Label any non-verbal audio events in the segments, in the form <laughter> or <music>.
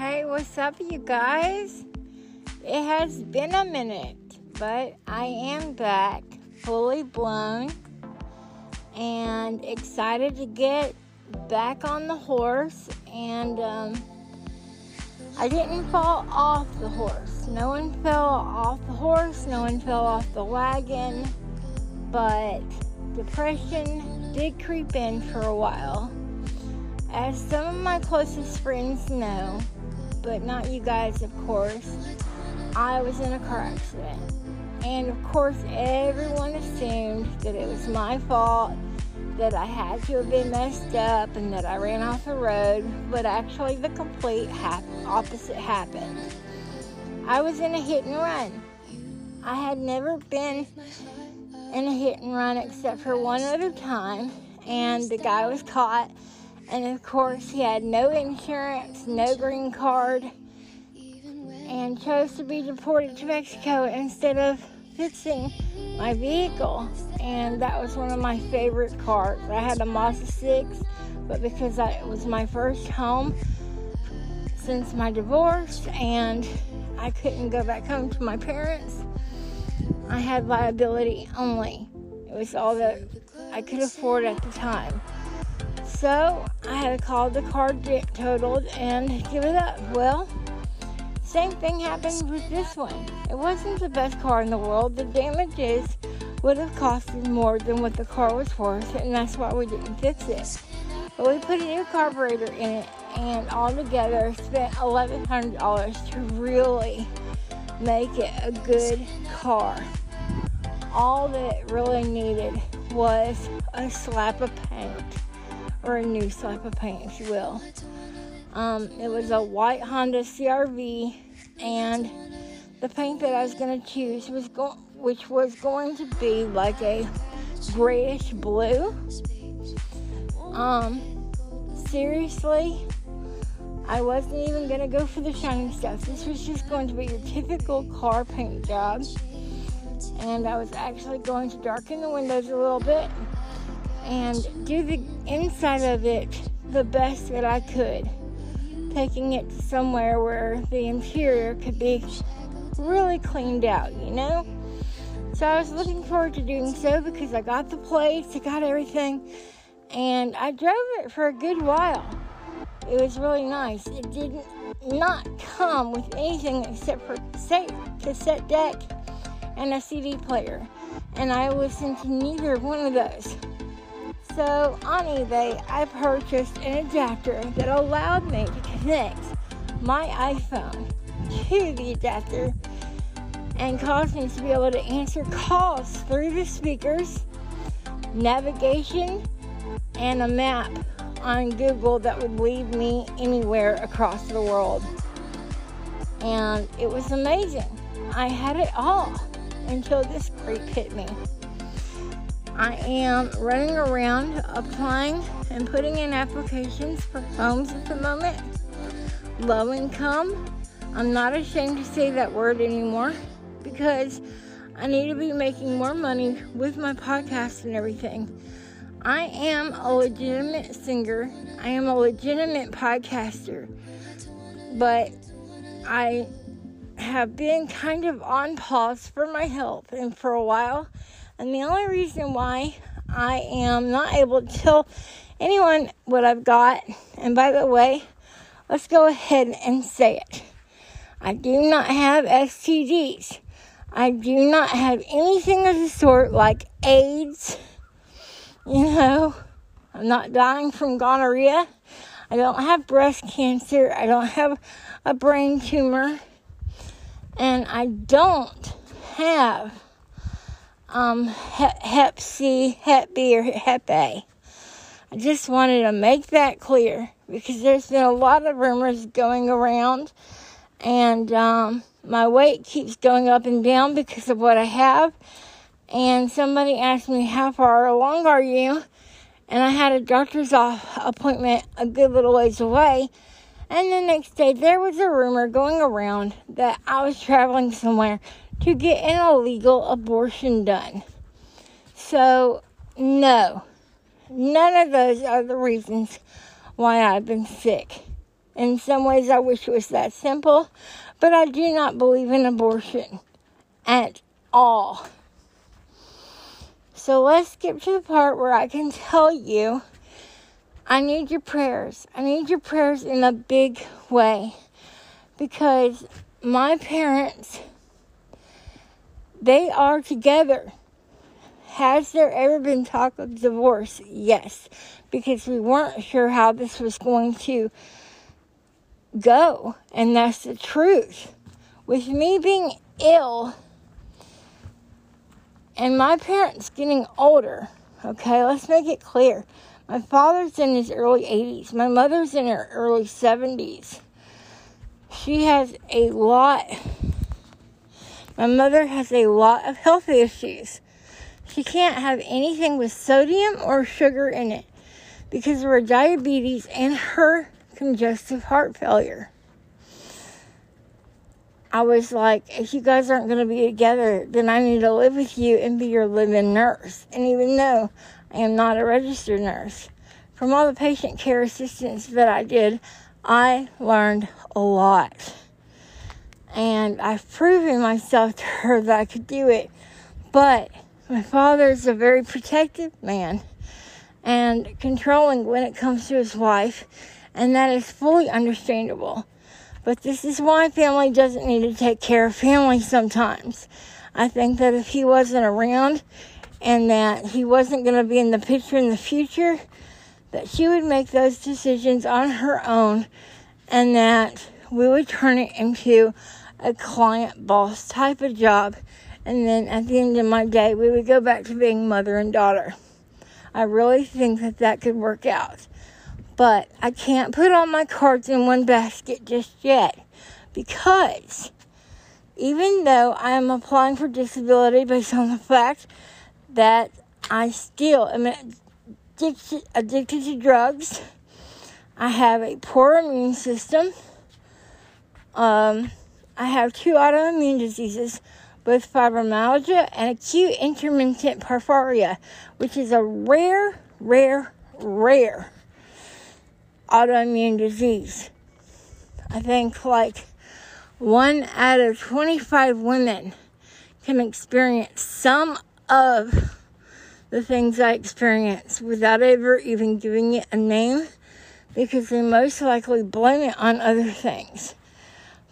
Hey, what's up, you guys? It has been a minute, but I am back, fully blown, and excited to get back on the horse. And um, I didn't fall off the horse. No one fell off the horse, no one fell off the wagon, but depression did creep in for a while. As some of my closest friends know, but not you guys, of course, I was in a car accident. And of course, everyone assumed that it was my fault, that I had to have been messed up, and that I ran off the road, but actually, the complete opposite happened. I was in a hit and run. I had never been in a hit and run except for one other time, and the guy was caught. And of course, he had no insurance, no green card, and chose to be deported to Mexico instead of fixing my vehicle. And that was one of my favorite cars. I had a Mazda 6, but because I, it was my first home since my divorce and I couldn't go back home to my parents, I had liability only. It was all that I could afford at the time. So I had to call the car totaled and give it up. Well, same thing happened with this one. It wasn't the best car in the world. The damages would have costed more than what the car was worth, and that's why we didn't fix it. But we put a new carburetor in it, and altogether spent $1,100 to really make it a good car. All that it really needed was a slap of paint, a new slap of paint, if you will. Um, it was a white Honda CRV, and the paint that I was going to choose was going, which was going to be like a grayish blue. Um, seriously, I wasn't even going to go for the shiny stuff. This was just going to be your typical car paint job. And I was actually going to darken the windows a little bit and do the inside of it the best that I could taking it to somewhere where the interior could be really cleaned out, you know? So I was looking forward to doing so because I got the plates, I got everything, and I drove it for a good while. It was really nice. It did not come with anything except for cassette, cassette deck and a CD player, and I listened to neither one of those. So on eBay, I purchased an adapter that allowed me to connect my iPhone to the adapter and caused me to be able to answer calls through the speakers, navigation, and a map on Google that would lead me anywhere across the world. And it was amazing. I had it all until this creep hit me. I am running around applying and putting in applications for homes at the moment. Low income. I'm not ashamed to say that word anymore because I need to be making more money with my podcast and everything. I am a legitimate singer, I am a legitimate podcaster, but I have been kind of on pause for my health and for a while and the only reason why I am not able to tell anyone what I've got, and by the way, let's go ahead and say it. I do not have STDs. I do not have anything of the sort like AIDS. You know, I'm not dying from gonorrhea. I don't have breast cancer. I don't have a brain tumor. And I don't have um, Hep C, Hep B, or Hep A. I just wanted to make that clear because there's been a lot of rumors going around, and um, my weight keeps going up and down because of what I have. And somebody asked me, How far along are you? And I had a doctor's appointment a good little ways away. And the next day, there was a rumor going around that I was traveling somewhere to get an illegal abortion done. So, no, none of those are the reasons why I've been sick. In some ways, I wish it was that simple, but I do not believe in abortion at all. So let's skip to the part where I can tell you I need your prayers. I need your prayers in a big way because my parents, they are together. Has there ever been talk of divorce? Yes, because we weren't sure how this was going to go, and that's the truth. With me being ill and my parents getting older, okay, let's make it clear. My father's in his early 80s, my mother's in her early 70s. She has a lot, my mother has a lot of health issues. She can't have anything with sodium or sugar in it because of her diabetes and her congestive heart failure. I was like, if you guys aren't going to be together, then I need to live with you and be your living nurse. And even though I am not a registered nurse, from all the patient care assistance that I did, I learned a lot. And I've proven myself <laughs> to her that I could do it. But my father is a very protective man and controlling when it comes to his wife, and that is fully understandable. But this is why family doesn't need to take care of family sometimes. I think that if he wasn't around and that he wasn't going to be in the picture in the future, that she would make those decisions on her own and that we would turn it into a client boss type of job. And then at the end of my day, we would go back to being mother and daughter. I really think that that could work out. But I can't put all my cards in one basket just yet because even though I am applying for disability based on the fact that I still am addicted, addicted to drugs, I have a poor immune system. Um, I have two autoimmune diseases, both fibromyalgia and acute intermittent porphyria, which is a rare, rare, rare autoimmune disease. I think like one out of 25 women can experience some of the things I experience without ever even giving it a name because they most likely blame it on other things.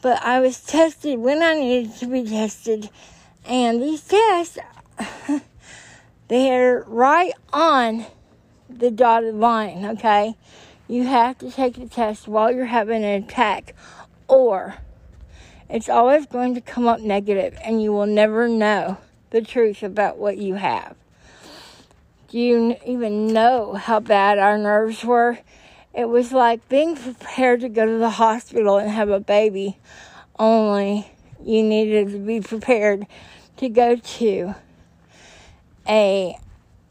But I was tested when I needed to be tested, and these tests, <laughs> they're right on the dotted line, okay? you have to take the test while you're having an attack, or it's always going to come up negative and you will never know the truth about what you have. Do you even know how bad our nerves were? It was like being prepared to go to the hospital and have a baby, only you needed to be prepared to go to a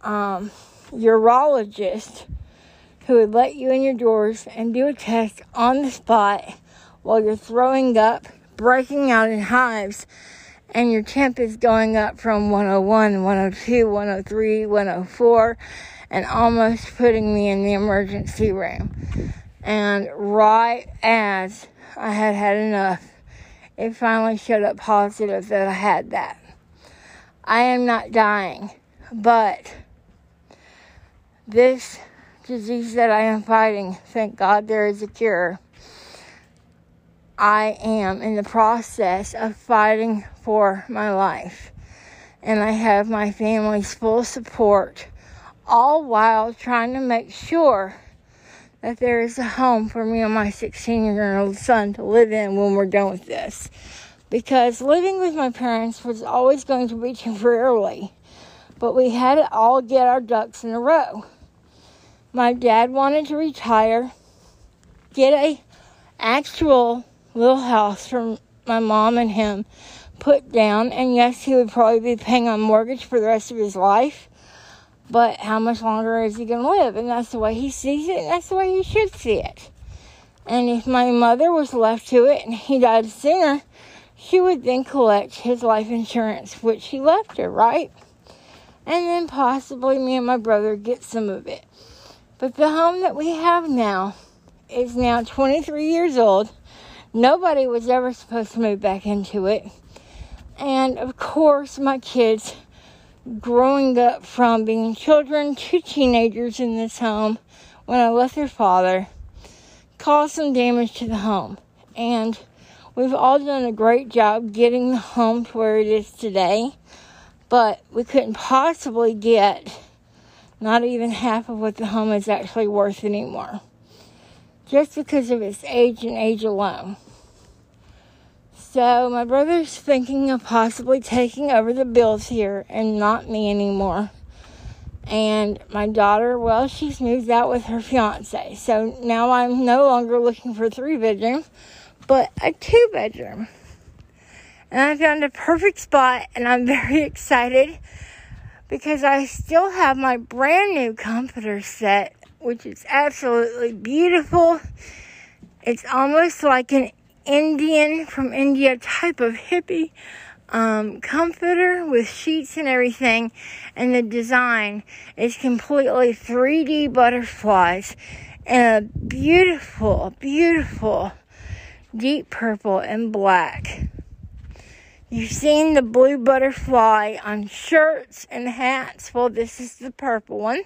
um, urologist who would let you in your doors and do a test on the spot while you're throwing up, breaking out in hives, and your temp is going up from 101, 102, 103, 104, and almost putting me in the emergency room. And right as I had had enough, it finally showed up positive that I had that. I am not dying, but this disease that I am fighting, thank God there is a cure. I am in the process of fighting for my life. And I have my family's full support, all while trying to make sure that there is a home for me and my 16 year old son to live in when we're done with this. Because living with my parents was always going to be <laughs> temporarily, but we had to all get our ducks in a row my dad wanted to retire, get a actual little house for my mom and him put down, and yes, he would probably be paying on mortgage for the rest of his life. But how much longer is he going to live? And that's the way he sees it, and that's the way he should see it. And if my mother was left to it and he died sooner, she would then collect his life insurance, which he left her, right? And then possibly me and my brother get some of it. But the home that we have now is now 23 years old. Nobody was ever supposed to move back into it. And of course, my kids growing up from being children to teenagers in this home when I left their father caused some damage to the home. And we've all done a great job getting the home to where it is today, but we couldn't possibly get not even half of what the home is actually worth anymore. Just because of its age and age alone. So my brother's thinking of possibly taking over the bills here and not me anymore. And my daughter, well, she's moved out with her fiance. So now I'm no longer looking for three bedroom, but a two bedroom. And I found a perfect spot and I'm <laughs> very excited because I still have my brand new comforter set, which is absolutely beautiful. It's almost like an Indian from India type of hippie um, comforter with sheets and everything, and the design is completely 3D butterflies and a beautiful, beautiful deep purple and black. You've seen the blue butterfly on shirts and hats. Well, this is the purple one.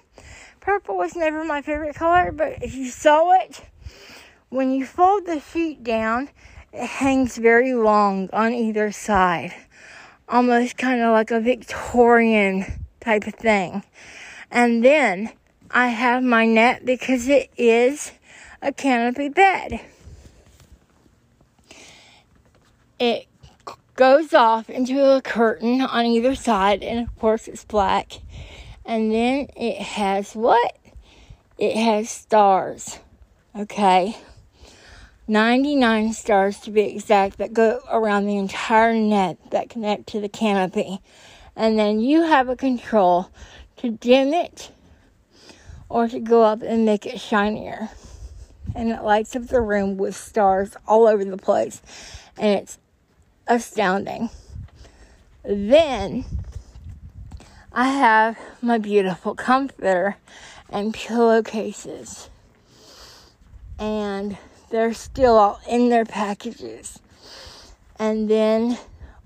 Purple was never my favorite color, but if you saw it, when you fold the sheet down, it hangs very long on either side, almost kind of like a Victorian type of thing. And then I have my net because it is a canopy bed. It goes off into a curtain on either side, and of course it's black. And then it has what? It has stars. Okay. 99 stars to be exact that go around the entire net that connect to the canopy. And then you have a control to dim it or to go up and make it shinier. And it lights up the room with stars all over the place. And it's astounding. Then I have my beautiful comforter and pillowcases. And they're still all in their packages. And then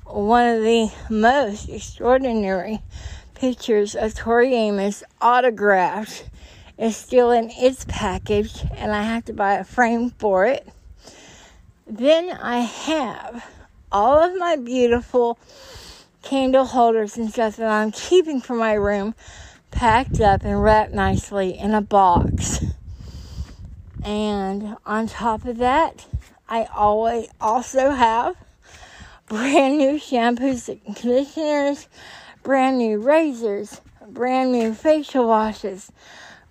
one of the most extraordinary pictures of Tori Amos autographed is still in its package, and I have to buy a frame for it. Then I have all of my beautiful candle holders and stuff that I'm keeping for my room packed up and wrapped nicely in a box. And on top of that, I always also have brand new shampoos and conditioners, brand new razors, brand new facial washes,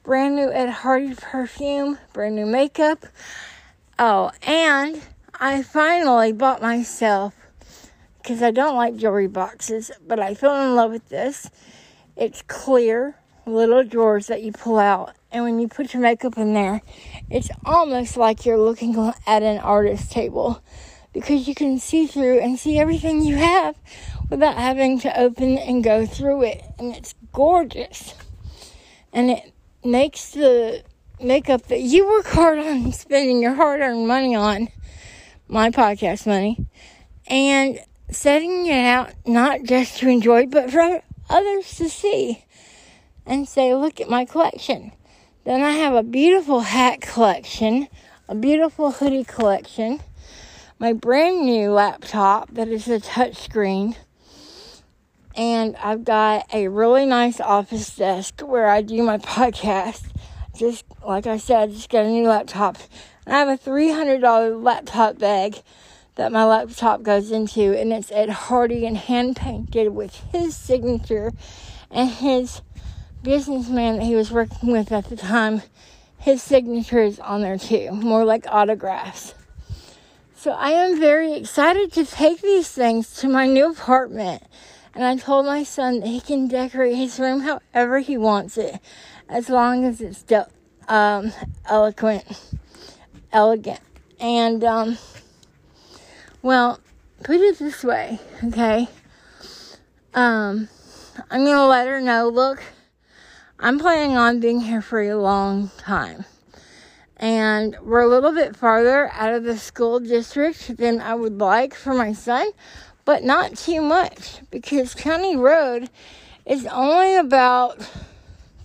brand new Ed Hardy perfume, brand new makeup. Oh, and I finally bought myself because I don't like jewelry boxes, but I fell in love with this. It's clear little drawers that you pull out, and when you put your makeup in there, it's almost like you're looking at an artist table because you can see through and see everything you have without having to open and go through it, and it's gorgeous. And it makes the makeup that you work hard on spending your hard earned money on my podcast money and setting it out not just to enjoy, but for others to see and say, look at my collection. Then I have a beautiful hat collection, a beautiful hoodie collection, my brand new laptop that is a touchscreen, and I've got a really nice office desk where I do my <laughs> podcast. Just like I said, just got a new laptop I have a $300 laptop bag that my laptop goes into, and it's Ed Hardy and hand painted with his signature and his businessman that he was working with at the time. His signature is on there too, more like autographs. So I am very excited to take these things to my new apartment. And I told my son that he can decorate his room however he wants it, as long as it's um, eloquent elegant. And, um, well, put it this way, okay? Um, I'm gonna let her know, look, I'm planning on being here for a long time. And we're a little bit farther out of the school district than I would like for my son, but not too much because County Road is only about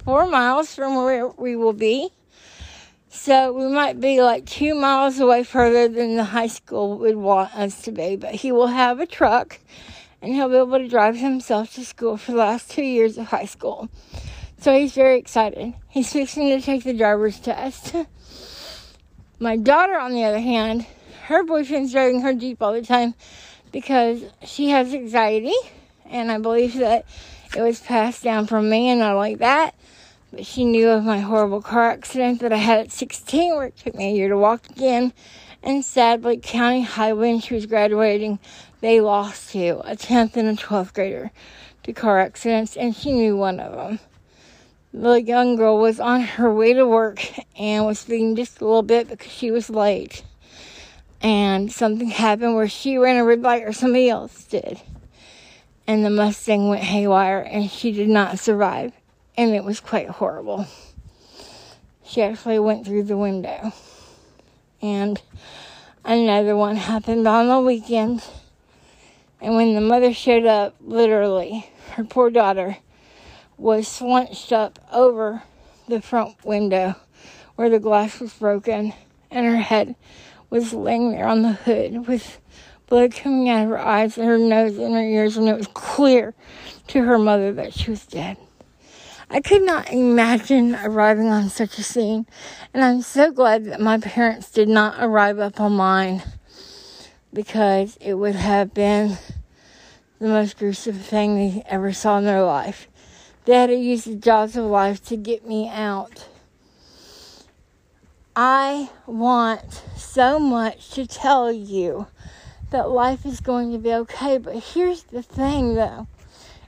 four miles from where we will be. So we might be like two miles away further than the high school would want us to be. But he will have a truck and he'll be able to drive himself to school for the last two years of high school. So he's very excited. He's fixing to take the driver's test. <laughs> My daughter, on the other hand, her boyfriend's driving her Jeep all the time because she has anxiety, and I believe that it was passed down from me and not like that. But she knew of my horrible car accident that I had at 16, where it took me a year to walk again. And sadly, County High, when she was graduating, they lost to a 10th and a 12th grader to car accidents, and she knew one of them. The young girl was on her way to work and was speeding just a little bit because she was late. And something happened where she ran a red light or somebody else did. And the Mustang went haywire and she did not survive and it was quite horrible. She actually went through the window. And another one happened on the weekend. And when the mother showed up, literally, her poor daughter was slunched up over the front window where the glass was broken, and her head was laying there on the hood with blood coming out of her eyes and her nose and her ears, and it was clear to her mother that she was dead. I could not imagine arriving on such a scene, and I'm so glad that my parents did not arrive up on mine because it would have been the most gruesome thing they ever saw in their life. They had to use the jaws of life to get me out. I want so much to tell you that life is going to be okay, but here's the thing though.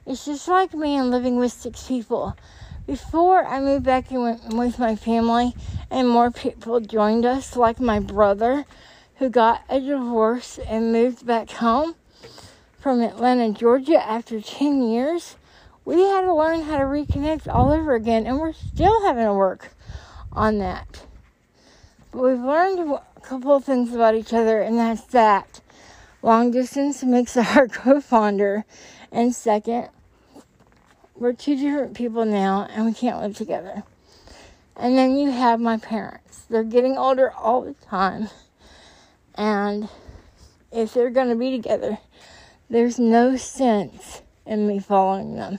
It's just like me and living with six people. Before I moved back in with my family, and more people joined us, like my brother, who got a divorce and moved back home from Atlanta, Georgia, after 10 years, we had to learn how to reconnect all over again, and we're still having to work on that. But we've learned a couple of things about each other, and that's that long distance makes the <laughs> heart grow fonder, and second, we're two different people now and we can't live together. And then you have my parents. They're getting older all the time. And if they're going to be together, there's no sense in me following them.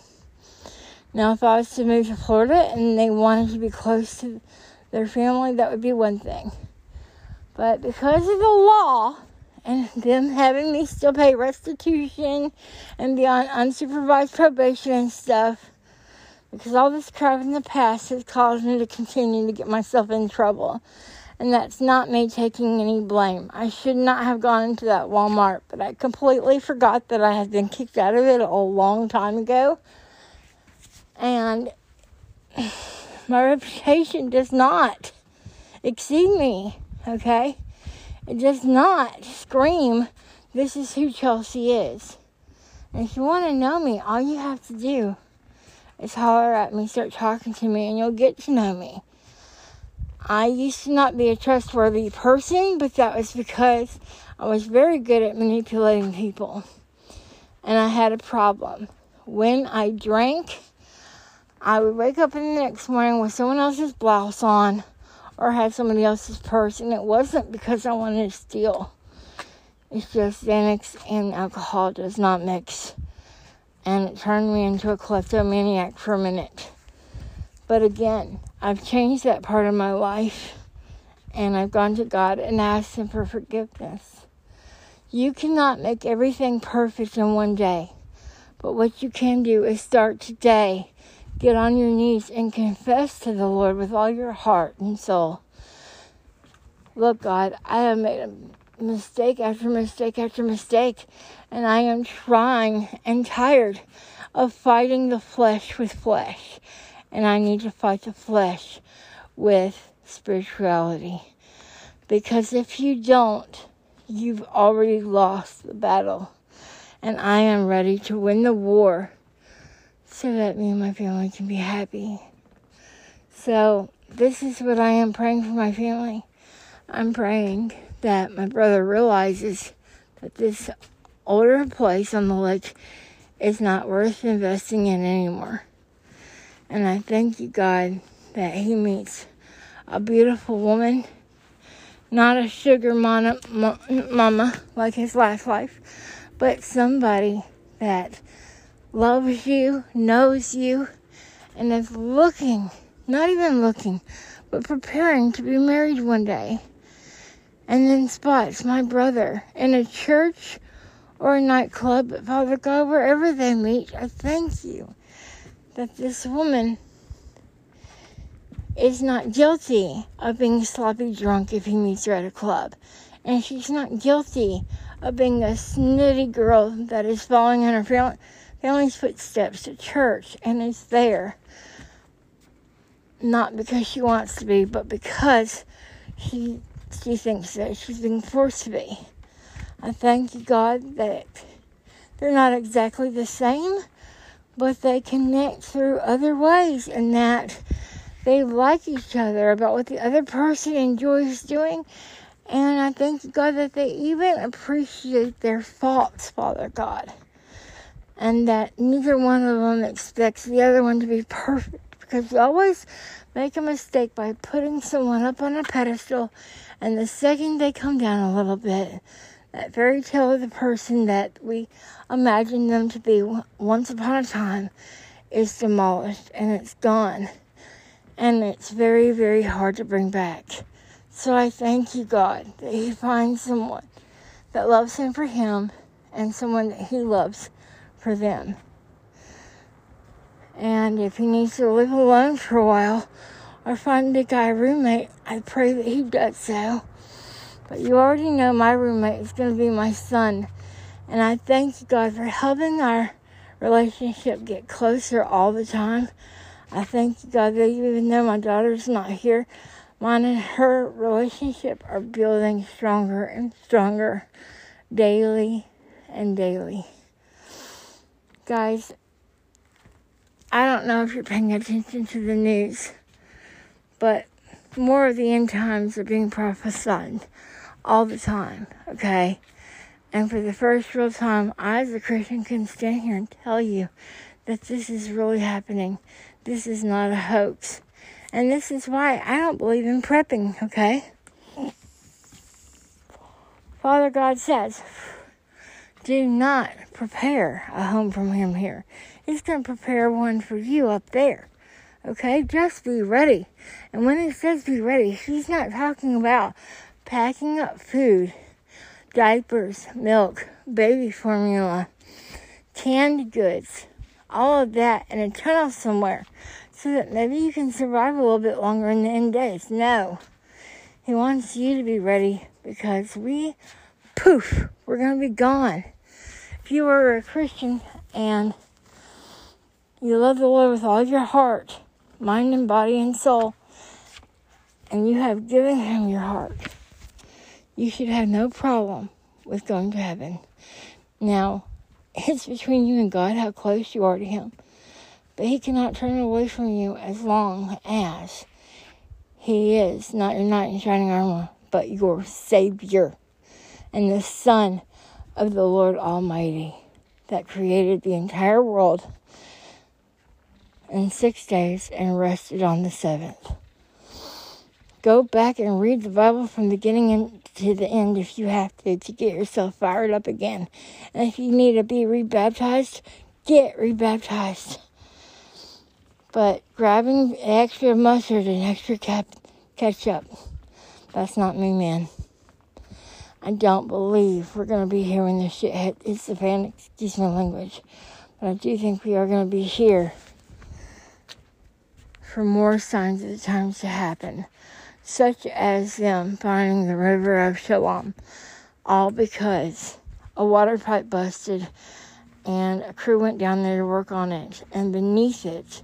Now, if I was to move to Florida and they wanted to be close to their family, that would be one thing. But because of the law, and them having me still pay restitution and be on unsupervised probation and stuff because all this crap in the past has caused me to continue to get myself in trouble. And that's not me taking any blame. I should not have gone into that Walmart, but I completely forgot that I had been kicked out of it a long time ago. And my reputation does not exceed me, okay? It does not scream, this is who Chelsey is. And if you want to know me, all you have to do is holler at me, start talking to me, and you'll get to know me. I used to not be a trustworthy person, but that was because I was very good at manipulating people. And I had a problem. When I drank, I would wake up in the next morning with someone else's blouse on or had somebody else's purse, and it wasn't because I wanted to steal. It's just Xanax and alcohol does not mix. And it turned me into a kleptomaniac for a minute. But again, I've changed that part of my life. And I've gone to God and asked Him for forgiveness. You cannot make everything perfect in one day. But what you can do is start today get on your knees and confess to the Lord with all your heart and soul. Look, God, I have made a mistake after mistake after mistake, and I am trying and tired of fighting the flesh with flesh. And I need to fight the flesh with spirituality. Because if you don't, you've already lost the battle. And I am ready to win the war so that me and my family can be happy. So this is what I am praying for my family. I'm praying that my brother realizes that this older place on the lake is not worth investing in anymore. And I thank you, God, that he meets a beautiful woman, not a sugar mama, mama like his last life, but somebody that loves you, knows you, and is looking, not even looking, but preparing to be married one day. And then spots my brother in a church or a nightclub, but Father God, wherever they meet, I thank you that this woman is not guilty of being sloppy drunk if he meets her at a club. And she's not guilty of being a snooty girl that is falling in her family's footsteps to church and is there. Not because she wants to be, but because she she thinks that she's being forced to be. I thank you, God, that they're not exactly the same, but they connect through other ways, and that they like each other about what the other person enjoys doing. And I thank God that they even appreciate their faults, Father God. And that neither one of them expects the other one to be perfect. Because we always make a mistake by putting someone up on a pedestal, and the second they come down a little bit, that fairy tale of the person that we imagine them to be once upon a time is demolished and it's gone and it's very, very hard to bring back. So I thank you, God, that He finds someone that loves Him for Him and someone that He loves for them. And if He needs to live alone for a while or find a guy roommate, I pray that He does so. But you already know my roommate is going to be my son. And I thank you, God, for helping our relationship get closer all the time. I thank God that even though my daughter's not here, mine and her relationship are building stronger and stronger daily and daily. Guys, I don't know if you're paying attention to the news, but more of the end times are being prophesied all the time, okay? And for the first real time, I as a Christian can stand here and tell you that this is really happening. This is not a hoax. And this is why I don't believe in prepping, okay? Father God says, do not prepare a home from Him here. He's going to prepare one for you up there. Okay? Just be ready. And when He says be ready, He's not talking about packing up food, diapers, milk, baby formula, canned goods, all of that in a tunnel somewhere so that maybe you can survive a little bit longer in the end days. No. He wants you to be ready because we, poof, we're going to be gone. If you are a Christian and you love the Lord with all your heart, mind, and body and soul, and you have given Him your heart, you should have no problem with going to heaven. Now, it's between you and God how close you are to Him. But He cannot turn away from you as long as He is not your knight in shining armor, but your Savior and the Son of the Lord Almighty that created the entire world in six days and rested on the seventh. Go back and read the Bible from beginning to the end if you have to to get yourself fired up again. And if you need to be rebaptized, get rebaptized. But grabbing extra mustard and extra cap- ketchup, that's not me, man. I don't believe we're going to be here when this shit hits the fan, excuse my language. But I do think we are going to be here for more signs of the times to happen such as them finding the river of Shalom, all because a water pipe busted and a crew went down there to work on it, and beneath it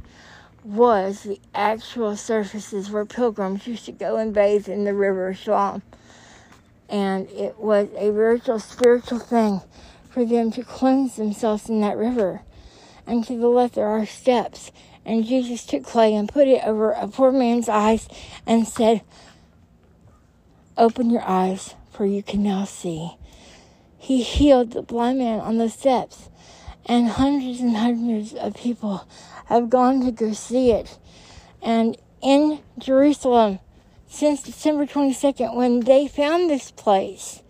was the actual surfaces where pilgrims used to go and bathe in the river of Shalom. And it was a virtual spiritual thing for them to cleanse themselves in that river. And to the left there are steps. And Jesus took clay and put it over a poor man's eyes and said, Open your eyes, for you can now see. He healed the blind man on the steps, and hundreds and hundreds of people have gone to go see it. And in Jerusalem, since December 22nd, when they found this place,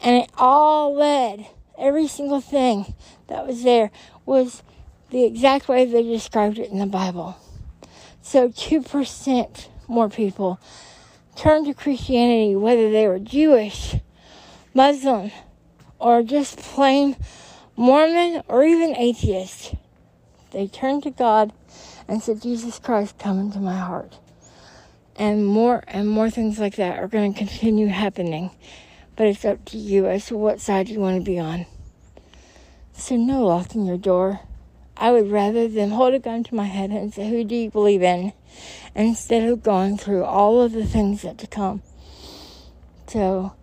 and it all led, every single thing that was there was the exact way they described it in the Bible. So 2% more people turned to Christianity, whether they were Jewish, Muslim, or just plain Mormon or even atheist. They turned to God and said, Jesus Christ, come into my heart. And more and more things like that are going to continue happening. But it's up to you as to what side you want to be on. So, no locking your door. I would rather than hold a gun to my head and say, Who do you believe in? instead of going through all of the things that to come. So,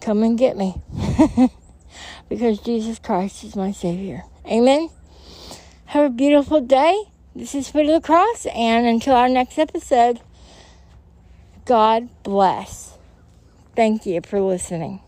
come and get me. <laughs> because Jesus Christ is my Savior. Amen. Have a beautiful day. This is Foot of the Cross, and until our next episode, God bless. Thank you for listening.